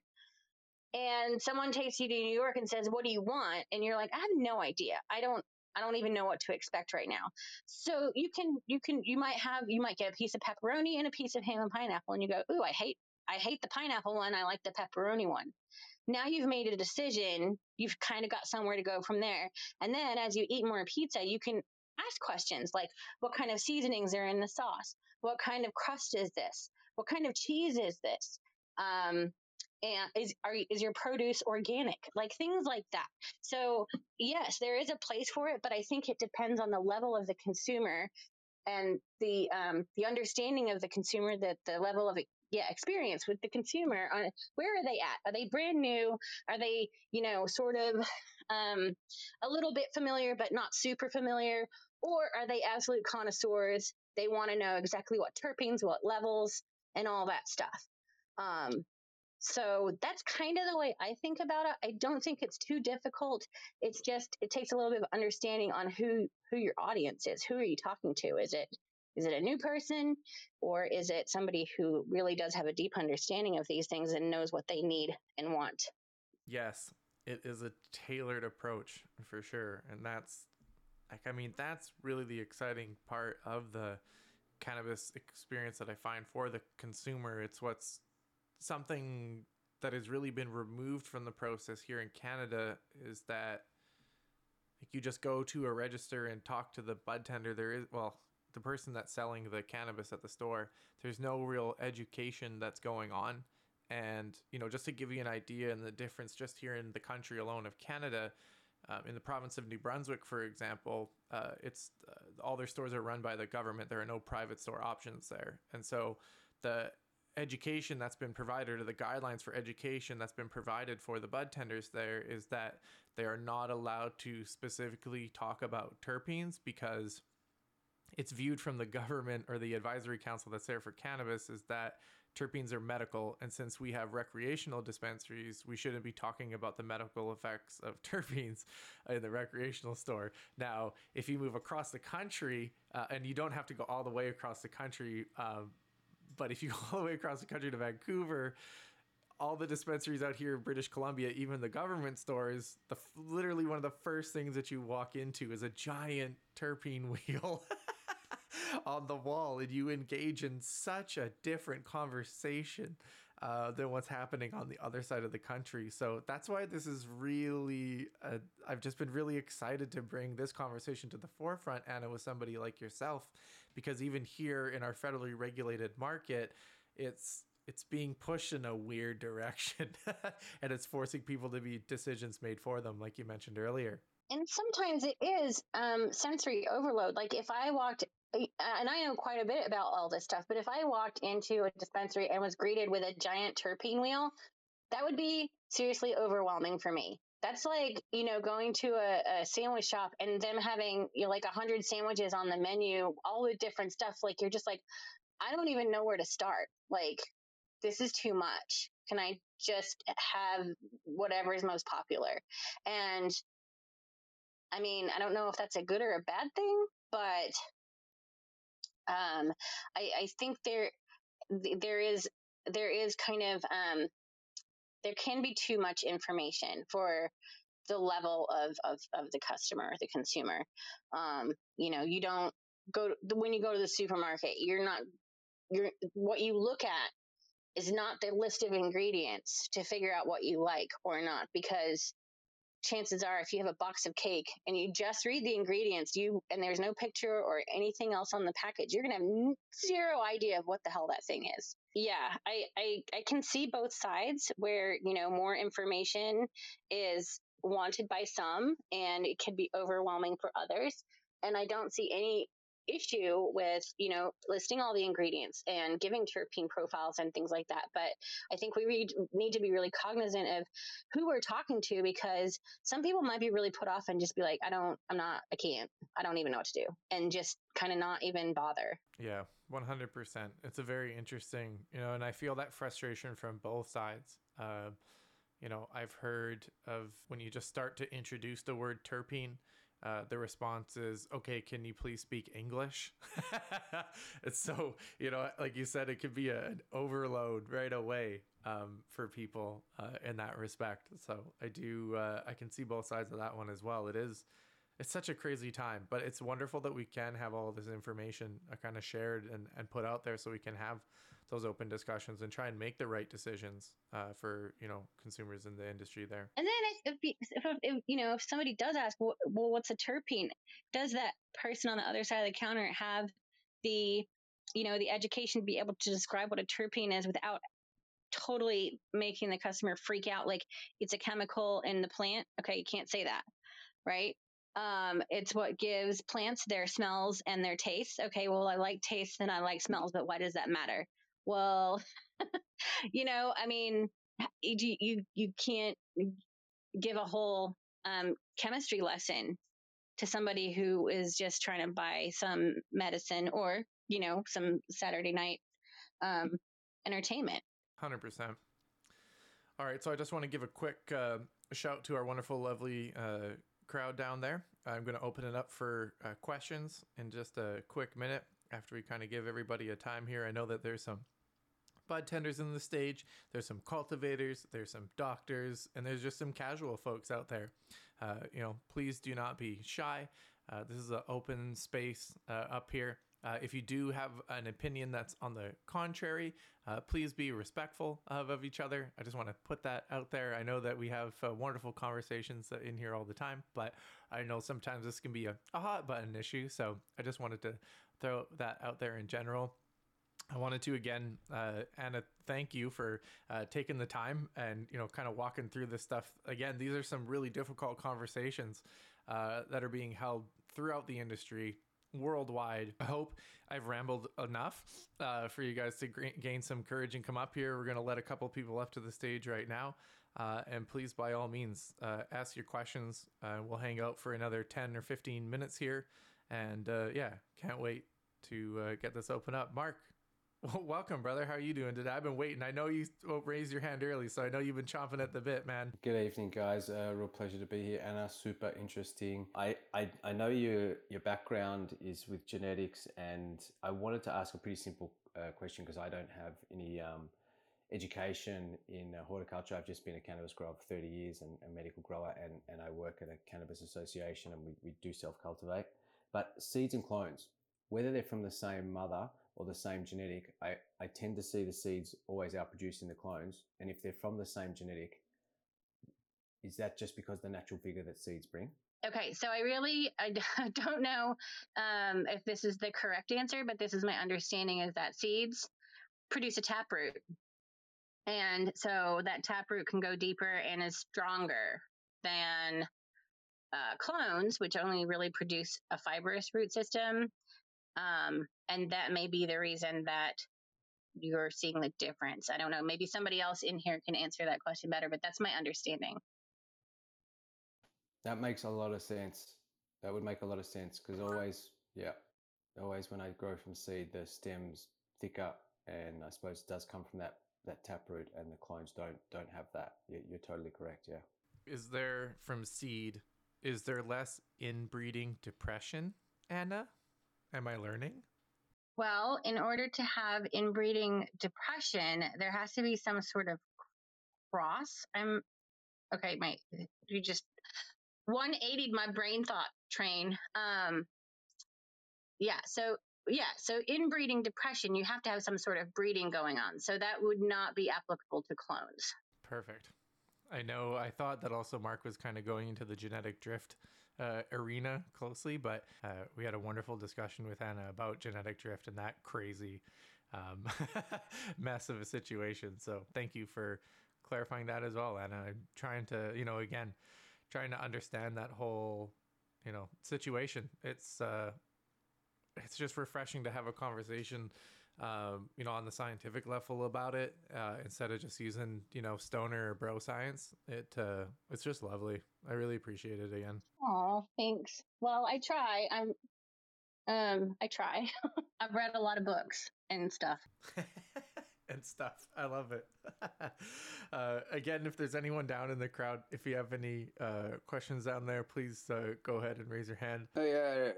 S2: and someone takes you to New York and says, "What do you want?" and you're like, "I have no idea. I don't I don't even know what to expect right now." So you can you can you might have you might get a piece of pepperoni and a piece of ham and pineapple and you go, "Ooh, I hate I hate the pineapple one. I like the pepperoni one." Now you've made a decision. You've kind of got somewhere to go from there. And then as you eat more pizza, you can ask questions like what kind of seasonings are in the sauce what kind of crust is this what kind of cheese is this um, and is are is your produce organic? Like things like that. So yes there is a place for it but i think it depends on the level of the consumer and the um, the understanding of the consumer that the level of yeah experience with the consumer on where are they at? Are they brand new? Are they you know sort of um, a little bit familiar but not super familiar? Or are they absolute connoisseurs? They want to know exactly what terpenes what levels and all that stuff. Um, so that's kind of the way I think about it. I don't think it's too difficult. It's just it takes a little bit of understanding on who who your audience is. Who are you talking to? Is it is it a new person or is it somebody who really does have a deep understanding of these things and knows what they need and want?
S1: Yes, it is a tailored approach for sure. And that's like I mean that's really the exciting part of the cannabis experience that I find for the consumer. It's what's something that has really been removed from the process here in Canada is that like you just go to a register and talk to the bud tender there is well the person that's selling the cannabis at the store, there's no real education that's going on. And, you know, just to give you an idea and the difference just here in the country alone of Canada, um, in the province of New Brunswick, for example, uh, it's uh, all their stores are run by the government. There are no private store options there. And so the education that's been provided or the guidelines for education that's been provided for the bud tenders there is that they are not allowed to specifically talk about terpenes because it's viewed from the government or the advisory council that's there for cannabis is that terpenes are medical. And since we have recreational dispensaries we shouldn't be talking about the medical effects of terpenes in the recreational store. Now if you move across the country uh, and you don't have to go all the way across the country um, but if you go all the way across the country to vancouver all the dispensaries out here in British Columbia, even the government stores, the literally one of the first things that you walk into is a giant terpene wheel on the wall, and you engage in such a different conversation uh, than what's happening on the other side of the country. So that's why this is really, uh, I've just been really excited to bring this conversation to the forefront, Anna, with somebody like yourself, because even here in our federally regulated market, it's it's being pushed in a weird direction and it's forcing people to be decisions made for them like you mentioned earlier
S2: and sometimes it is um, sensory overload like if i walked and I know quite a bit about all this stuff, but if I walked into a dispensary and was greeted with a giant terpene wheel, that would be seriously overwhelming for me. That's like, you know, going to a, a sandwich shop and them having, you know, like a hundred sandwiches on the menu, all the different stuff. Like, you're just like, I don't even know where to start. Like, this is too much. Can I just have whatever is most popular? And I mean, I don't know if that's a good or a bad thing, but um, I, I think there there is there is kind of um, there can be too much information for the level of of, of the customer, the consumer. Um, you know, you don't go to, when you go to the supermarket, you're not you're what you look at is not the list of ingredients to figure out what you like or not because chances are if you have a box of cake and you just read the ingredients you and there's no picture or anything else on the package you're going to have zero idea of what the hell that thing is. Yeah I, I i can see both sides where you know more information is wanted by some and it can be overwhelming for others and i don't see any issue with you know listing all the ingredients and giving terpene profiles and things like that but i think we re- need to be really cognizant of who we're talking to because some people might be really put off and just be like i don't i'm not i can't i don't even know what to do and just kind of not even bother.
S1: Yeah 100% it's a very interesting you know and i feel that frustration from both sides. Uh, you know i've heard of when you just start to introduce the word terpene uh, the response is, okay, can you please speak English? it's so, you know, like you said, it could be a, an overload right away um, for people uh, in that respect. So I do, uh, I can see both sides of that one as well. It is, it's such a crazy time, but it's wonderful that we can have all this information uh, kind of shared and, and put out there so we can have those open discussions and try and make the right decisions uh, for you know consumers in the industry there.
S2: And then if, if, if, you know if somebody does ask, well, what's a terpene? Does that person on the other side of the counter have the you know the education to be able to describe what a terpene is without totally making the customer freak out like it's a chemical in the plant? Okay, you can't say that, right? Um, it's what gives plants their smells and their tastes. Okay, well, I like tastes and I like smells, but why does that matter? well, you know, I mean, you, you, you can't give a whole um, chemistry lesson to somebody who is just trying to buy some medicine or, you know, some Saturday night um, entertainment.
S1: 100%. All right. So I just want to give a quick uh, shout to our wonderful, lovely uh, crowd down there. I'm going to open it up for uh, questions in just a quick minute after we kind of give everybody a time here. I know that there's some bud tenders in the stage. There's some cultivators, there's some doctors, and there's just some casual folks out there. Uh, you know, please do not be shy. Uh, this is an open space uh, up here. Uh, if you do have an opinion that's on the contrary, uh, please be respectful of, of each other. I just want to put that out there. I know that we have uh, wonderful conversations in here all the time, but I know sometimes this can be a, a hot button issue. So I just wanted to throw that out there in general. I wanted to again, uh, Anna, thank you for uh, taking the time and you know kind of walking through this stuff. Again, these are some really difficult conversations uh, that are being held throughout the industry worldwide. I hope I've rambled enough uh, for you guys to g- gain some courage and come up here. We're going to let a couple people up to the stage right now. Uh, and please, by all means, uh, ask your questions. we'll hang out for another 10 or 15 minutes here. And yeah, can't wait to get this open up. Mark, well, welcome, brother. How are you doing today? I've been waiting. I know you raised your hand early, so I know you've been chomping at the bit, man.
S3: Good evening, guys. Uh, real pleasure to be here. Anna, super interesting. I, I, I know your your background is with genetics, and I wanted to ask a pretty simple uh, question because I don't have any um, education in uh, horticulture. I've just been a cannabis grower for 30 years and a medical grower, and, and I work at a cannabis association and we, we do self cultivate. But seeds and clones, whether they're from the same mother or the same genetic, I, I tend to see the seeds always outproducing the clones. And if they're from the same genetic, is that just because the natural vigor that seeds bring?
S2: Okay, so I really I don't know um, if this is the correct answer, but this is my understanding is that seeds produce a taproot, and so that taproot can go deeper and is stronger than uh, clones, which only really produce a fibrous root system. Um, and that may be the reason that you're seeing the difference. I don't know. Maybe somebody else in here can answer that question better, but that's my understanding.
S3: That makes a lot of sense. That would make a lot of sense because always, yeah, always when I grow from seed, the stems thicker, and I suppose it does come from that that taproot, and the clones don't don't have that. You're, you're totally correct. Yeah.
S1: Is there from seed? Is there less inbreeding depression, Anna? Am I learning?
S2: Well, in order to have inbreeding depression, there has to be some sort of cross. I'm okay, my you just 180 my brain thought train. Um yeah, so yeah, so inbreeding depression, you have to have some sort of breeding going on. So that would not be applicable to clones.
S1: Perfect. I know I thought that also Mark was kind of going into the genetic drift uh, arena closely, but uh, we had a wonderful discussion with Anna about genetic drift and that crazy um, mess of a situation. So thank you for clarifying that as well, Anna. I'm trying to, you know, again, trying to understand that whole, you know, situation. It's uh, it's just refreshing to have a conversation um, you know, on the scientific level about it uh, instead of just using, you know, stoner or bro science. It uh, it's just lovely. I really appreciate it again.
S2: Oh, thanks. Well, I try. I'm um I try. I've read a lot of books and stuff.
S1: and stuff. I love it. uh, again, if there's anyone down in the crowd, if you have any uh, questions down there, please uh, go ahead and raise your hand.
S4: Oh yeah,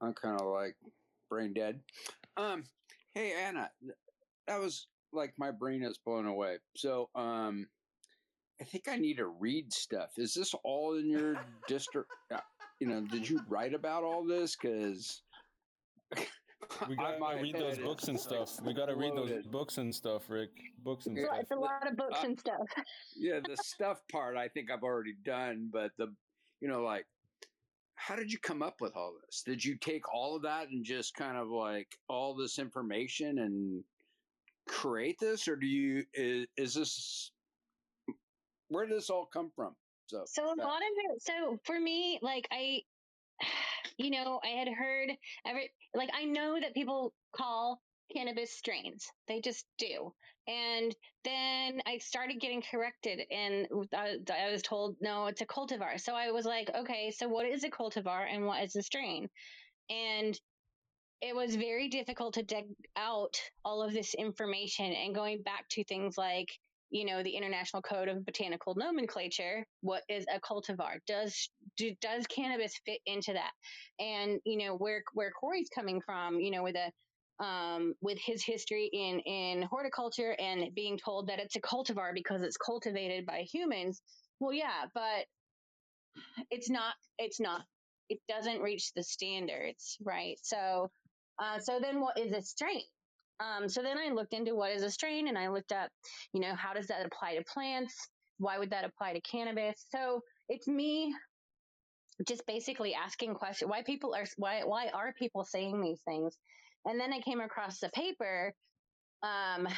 S4: I'm kind of like brain dead. Um, Hey Anna, that was like my brain is blown away. So, um, I think I need to read stuff. Is this all in your district? Uh, you know, did you write about all this? Because
S5: we gotta read those books and stuff. We gotta read those books and stuff, Rick. Books and stuff.
S2: It's a lot of books uh, and stuff.
S4: yeah, the stuff part I think I've already done, but the you know like how did you come up with all this? Did you take all of that and just kind of like all this information and create this, or do you is, is this where did this all come from?
S2: So, so a that, lot of it. So for me, like I, you know, I had heard every like I know that people call cannabis strains. They just do. And then I started getting corrected and uh, I was told, no, it's a cultivar. So I was like, okay, so what is a cultivar and what is a strain? And it was very difficult to dig out all of this information and going back to things like, you know, the International Code of Botanical Nomenclature. What is a cultivar? Does do, does cannabis fit into that? And you know where where Corey's coming from, you know, with a um, with his history in in horticulture and being told that it's a cultivar because it's cultivated by humans. Well, yeah, but it's not. It's not. It doesn't reach the standards, right? So, uh, so then what is a strain? Um, so then I looked into what is a strain, and I looked up, you know, how does that apply to plants? Why would that apply to cannabis? So it's me just basically asking questions why people are why why are people saying these things and then I came across the paper. Um,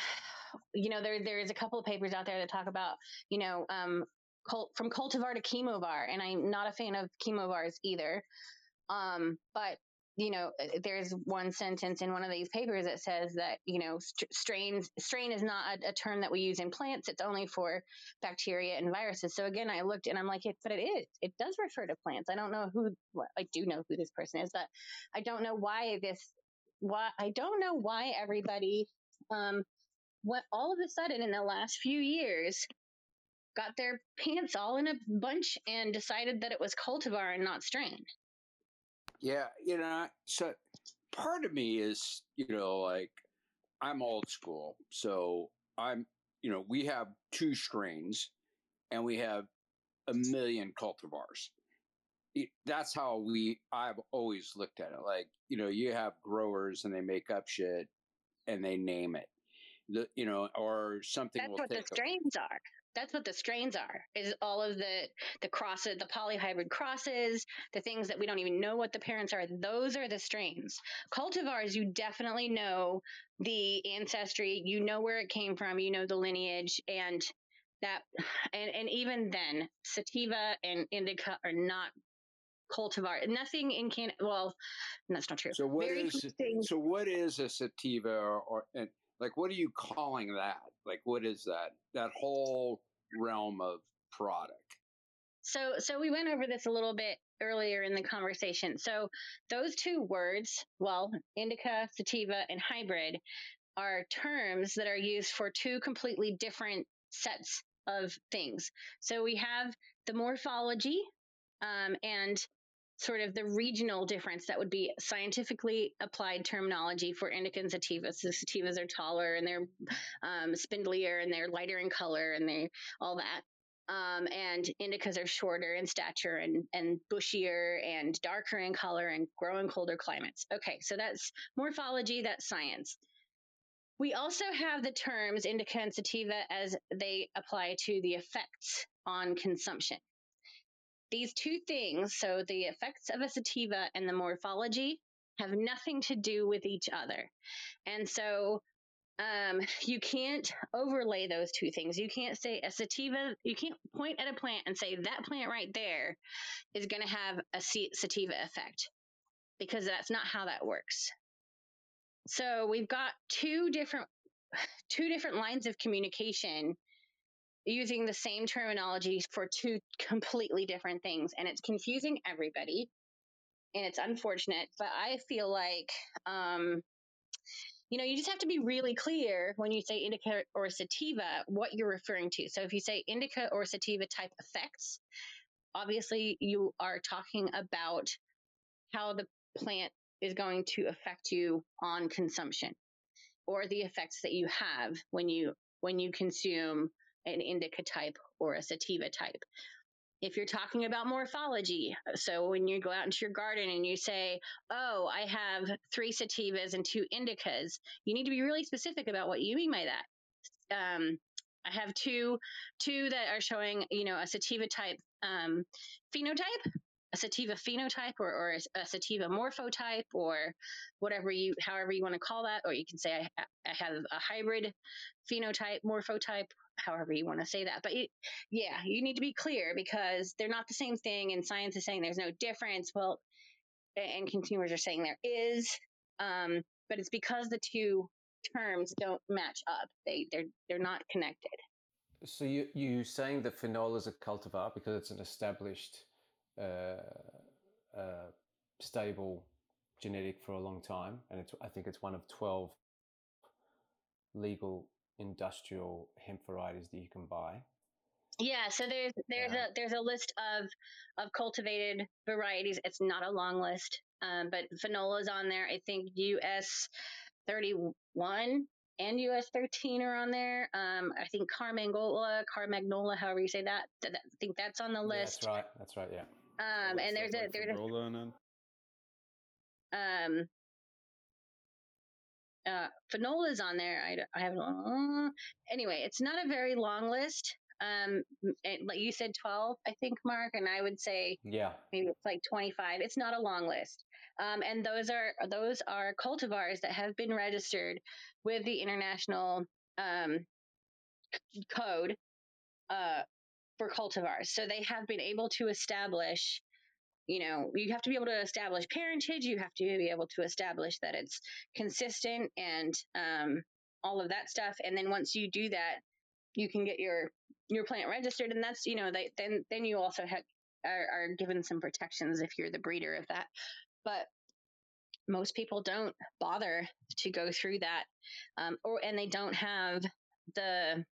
S2: you know, there there's a couple of papers out there that talk about, you know, um, cult, from cultivar to chemovar, and I'm not a fan of chemovars either. Um, but you know, uh, there's one sentence in one of these papers that says that you know, st- strains strain is not a, a, term that we use in plants. It's only for bacteria and viruses. So again, I looked and I'm like, it, but it is. It does refer to plants. I don't know who. Well, I do know who this person is, but I don't know why this why I don't know why everybody um what all of a sudden in the last few years got their pants all in a bunch and decided that it was cultivar and not strain.
S4: Yeah, you know, so part of me is, you know, like I'm old school. So I'm you know, we have two strains and we have a million cultivars. It, that's how we, I've always looked at it. Like, you know, you have growers and they make up shit and they name it. The, you know, or something.
S2: That's what the strains a, are that's what the strains are is all of the the crosses the polyhybrid crosses the things that we don't even know what the parents are those are the strains cultivars you definitely know the ancestry you know where it came from you know the lineage and that and and even then sativa and indica are not cultivar nothing in Canada. well that's not true.
S4: So what Very is so what is a sativa or, or and like what are you calling that? Like what is that? That whole realm of product?
S2: So so we went over this a little bit earlier in the conversation. So those two words well indica sativa and hybrid are terms that are used for two completely different sets of things. So we have the morphology um, and sort of the regional difference that would be scientifically applied terminology for indica and sativas. So sativas are taller and they're um, spindlier and they're lighter in color and they all that. Um, and indicas are shorter in stature and, and bushier and darker in color and grow in colder climates. Okay, so that's morphology, that's science. We also have the terms indica and sativa as they apply to the effects on consumption. These two things, so the effects of a sativa and the morphology, have nothing to do with each other. And so um, you can't overlay those two things. You can't say a sativa, you can't point at a plant and say that plant right there is going to have a sativa effect because that's not how that works. So we've got two different two different lines of communication using the same terminology for two completely different things and it's confusing everybody and it's unfortunate but i feel like um, you know you just have to be really clear when you say indica or sativa what you're referring to. So if you say indica or sativa type effects obviously you are talking about how the plant is going to affect you on consumption or the effects that you have when you when you consume an indica type or a sativa type. If you're talking about morphology, so when you go out into your garden and you say, Oh, I have three sativas and two indicas, you need to be really specific about what you mean by that. Um, I have two, two that are showing, you know, a sativa type um, phenotype, a sativa phenotype, or, or a, sativa morphotype, or whatever you, however you want to call that. Or you can say I, I have a hybrid phenotype, morphotype, however you want to say that. But yeah, you need to be clear because they're not the same thing. And science is saying there's no difference. Well, and consumers are saying there is. Um, but it's because the two terms don't match up. They they're they're not connected.
S3: So you you saying that Finola is a cultivar because it's an established, uh, uh, stable genetic for a long time, and it's I think it's one of twelve legal industrial hemp varieties that you can buy?
S2: Yeah, so there's there's yeah. a there's a list of of cultivated varieties. It's not a long list, um, but Finola's on there. I think US 31 and US 13 are on there. Um, I think Carmangola, Carmagnola, however you say that, th- I think that's on the list.
S3: Yeah, that's right. That's right. Yeah.
S2: Um, and there's a there's a um uh, Finola's on there. I, I have uh, anyway. It's not a very long list. Um, like you said, twelve, I think, Mark, and I would say
S3: yeah,
S2: maybe it's like twenty-five. It's not a long list. Um, and those are those are cultivars that have been registered with the international um, code uh, for cultivars. So they have been able to establish you know, you have to be able to establish parentage. You have to be able to establish that it's consistent and um, all of that stuff. And then once you do that, you can get your your plant registered, and that's you know, they, then then you also have are, are given some protections if you're the breeder of that. But most people don't bother to go through that, um, or and they don't have the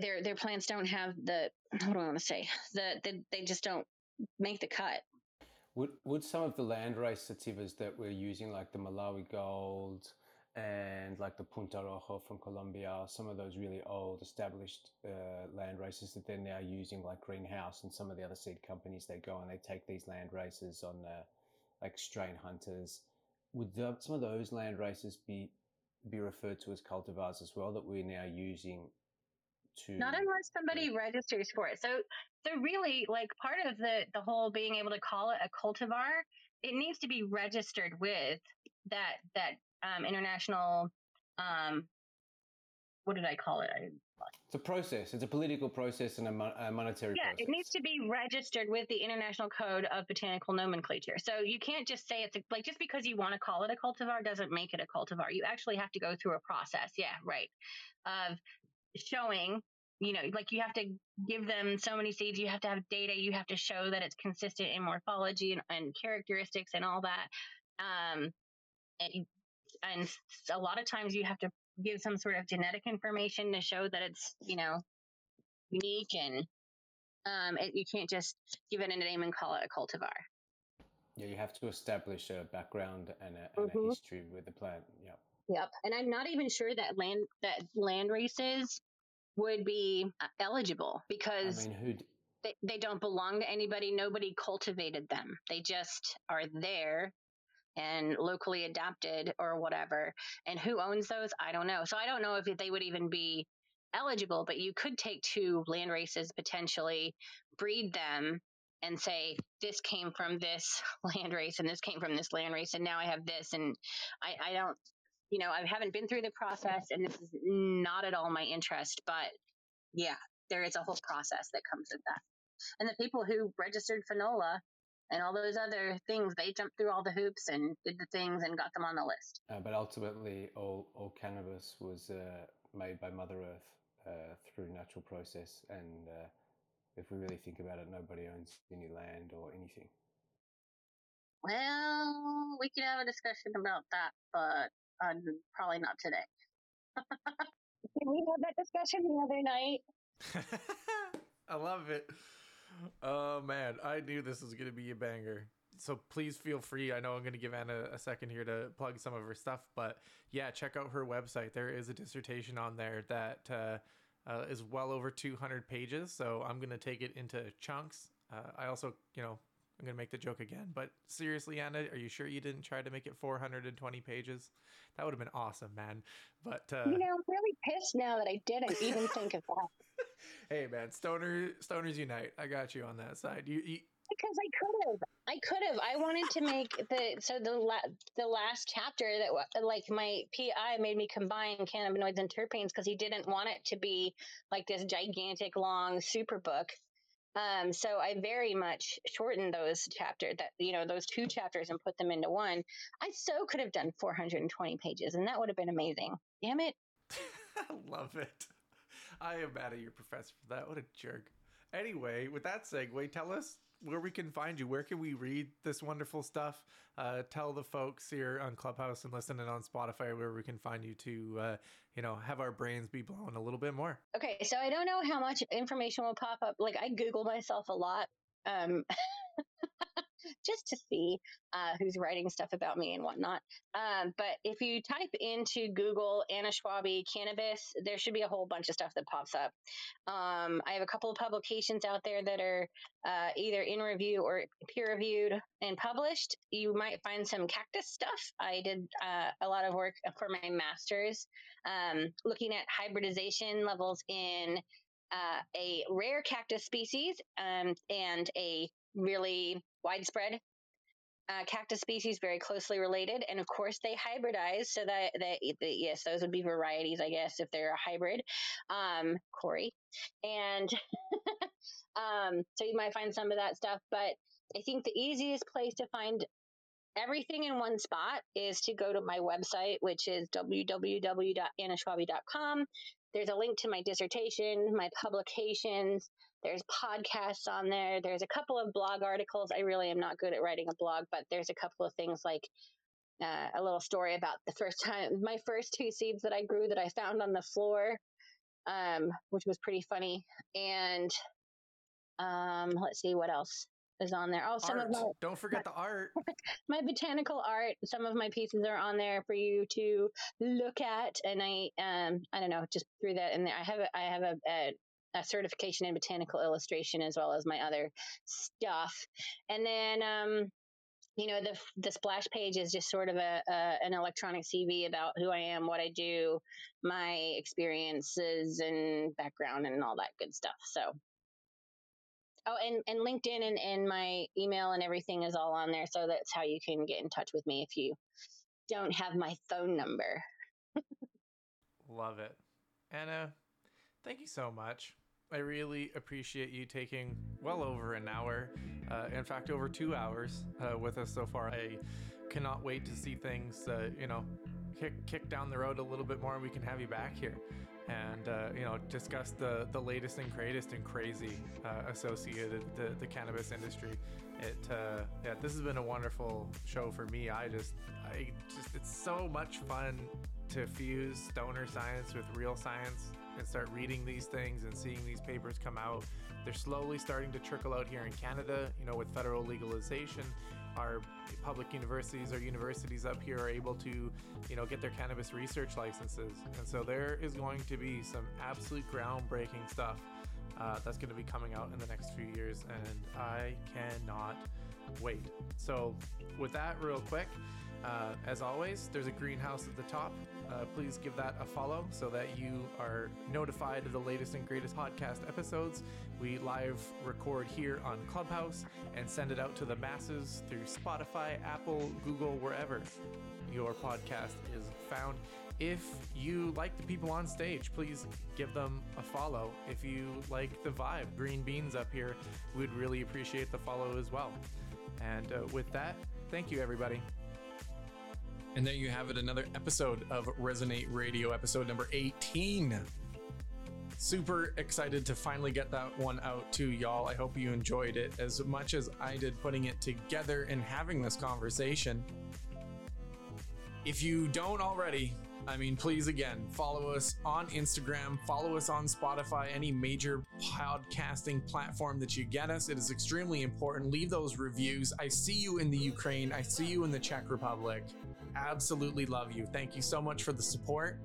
S2: their their plants don't have the what do I want to say the, the they just don't make the cut.
S3: Would would some of the landrace sativas that we're using, like the Malawi Gold and like the Punto Rojo from Colombia, some of those really old established uh, land races that they're now using, like Greenhouse and some of the other seed companies, they go and they take these land races on uh, like strain hunters. Would the, some of those land races be be referred to as cultivars as well that we're now using to
S2: not unless somebody registers for it. So so really like part of the the whole being able to call it a cultivar, it needs to be registered with that that um, international um, what did I call it? I,
S3: it's a process. It's a political process and a, a monetary
S2: yeah,
S3: process.
S2: it needs to be registered with the International Code of Botanical Nomenclature. So you can't just say it's a, like just because you want to call it a cultivar doesn't make it a cultivar. You actually have to go through a process. Yeah, right. Of showing, you know, like you have to give them so many seeds. You have to have data. You have to show that it's consistent in morphology and, and characteristics and all that. Um, and, and a lot of times you have to give some sort of genetic information to show that it's you know unique and um, it, you can't just give it a name and call it a cultivar.
S3: Yeah, you have to establish a background and a, and
S2: Mhm.
S3: a history with the plant. Yeah.
S2: Yep, and I'm not even sure that land that land races would be uh, eligible
S3: I
S2: because
S3: mean, who?
S2: they, they don't belong to anybody. Nobody cultivated them. They just are there and locally adapted or whatever. And who owns those? I don't know. So I don't know if they would even be eligible, but you could take two land races potentially, breed them and say, this came from this land race and this came from this land race. And now I have this. And I, I don't, you know, I haven't been through the process and this is not at all my interest, but yeah, there is a whole process that comes with that. And the people who registered Finola and all those other things, they jumped through all the hoops and did the things and got them on the list.
S3: Uh, but ultimately, all, all cannabis was uh, made by Mother Earth uh, through natural process. And uh, if we really think about it, nobody owns any land or anything.
S2: Well, we could have a discussion about that, but uh, probably not today. Can we have that discussion the other night?
S1: I love it. Oh man, I knew this was gonna be a banger. So please feel free. I know I'm gonna give Anna a second here to plug some of her stuff, but yeah, check out her website. There is a dissertation on there that uh, uh, is well over 200 pages. So I'm gonna take it into chunks. Uh, I also, you know, I'm gonna make the joke again. But seriously, Anna, are you sure you didn't try to make it 420 pages? That would have been awesome, man. But uh,
S2: You know, I'm really pissed now that I didn't even think of that.
S1: hey, man, stoner stoners unite. I got you on that side. You, you
S2: Because I could have, I could have. I wanted to make the so the la- the last chapter that like my PI made me combine cannabinoids and terpenes because he didn't want it to be like this gigantic long super book. Um, so I very much shortened those chapter that you know those two chapters and put them into one. I so could have done 420 pages, and that would have been amazing. Damn it!
S1: I love it. I am mad at your professor for that. What a jerk. Anyway, with that segue, tell us where we can find you. Where can we read this wonderful stuff? Uh, tell the folks here on Clubhouse and listening on Spotify where we can find you to, uh, you know, have our brains be blown a little bit more.
S2: Okay, so I don't know how much information will pop up. Like I Google myself a lot, um, just to see uh, who's writing stuff about me and whatnot. Um, but if you type into Google Anna Schwabe cannabis, there should be a whole bunch of stuff that pops up. Um, I have a couple of publications out there that are uh, either in review or peer reviewed and published. You might find some cactus stuff. I did uh, a lot of work for my master's um, looking at hybridization levels in uh, a rare cactus species um, and a really widespread uh, cactus species, very closely related. And of course, they hybridize so that, that, that yes, those would be varieties, I guess, if they're a hybrid. Um, Corey. And um, so you might find some of that stuff. But I think the easiest place to find everything in one spot is to go to my website, which is www.annaschwabe.com. There's a link to my dissertation, my publications. There's podcasts on there. There's a couple of blog articles. I really am not good at writing a blog, but there's a couple of things like uh, a little story about the first time, my first two seeds that I grew that I found on the floor, um, which was pretty funny. And um, let's see what else. is on there. Oh, some
S1: art.
S2: of my
S1: don't forget the art.
S2: my botanical art. Some of my pieces are on there for you to look at, and I um I don't know, just threw that in there. I have a, I have a, a a certification in botanical illustration as well as my other stuff. And then, um, you know, the the splash page is just sort of a, a, an electronic CV about who I am, what I do, my experiences and background, and all that good stuff. So. Oh, and, and LinkedIn and, and my email and everything is all on there. So that's how you can get in touch with me if you don't have my phone number.
S1: Love it. Anna, thank you so much. I really appreciate you taking well over an hour, uh, in fact, over two hours uh, with us so far. I cannot wait to see things, uh, you know, kick, kick down the road a little bit more and we can have you back here and, uh, you know, discuss the, the latest and greatest and crazy uh, associated the, the cannabis industry. It, uh, yeah, this has been a wonderful show for me. I just, I just, it's so much fun to fuse stoner science with real science and start reading these things and seeing these papers come out. They're slowly starting to trickle out here in Canada, you know, with federal legalization. Our public universities, our universities up here are able to, you know, get their cannabis research licenses. And so there is going to be some absolute groundbreaking stuff uh, that's going to be coming out in the next few years. And I cannot wait. So, with that, real quick, uh, as always, there's a greenhouse at the top. Uh, please give that a follow so that you are notified of the latest and greatest podcast episodes. We live record here on Clubhouse and send it out to the masses through Spotify, Apple, Google, wherever your podcast is found. If you like the people on stage, please give them a follow. If you like the vibe, green beans up here, we'd really appreciate the follow as well. And uh, with that, thank you, everybody. And there you have it, another episode of Resonate Radio, episode number 18. Super excited to finally get that one out to y'all. I hope you enjoyed it as much as I did putting it together and having this conversation. If you don't already, I mean, please again, follow us on Instagram, follow us on Spotify, any major podcasting platform that you get us. It is extremely important. Leave those reviews. I see you in the Ukraine, I see you in the Czech Republic. Absolutely love you. Thank you so much for the support.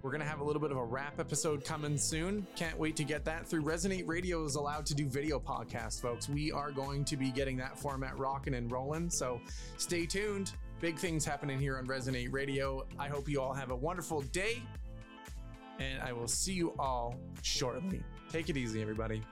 S1: We're going to have a little bit of a wrap episode coming soon. Can't wait to get that through. Resonate Radio is allowed to do video podcasts, folks. We are going to be getting that format rocking and rolling. So stay tuned. Big things happening here on Resonate Radio. I hope you all have a wonderful day, and I will see you all shortly. Take it easy, everybody.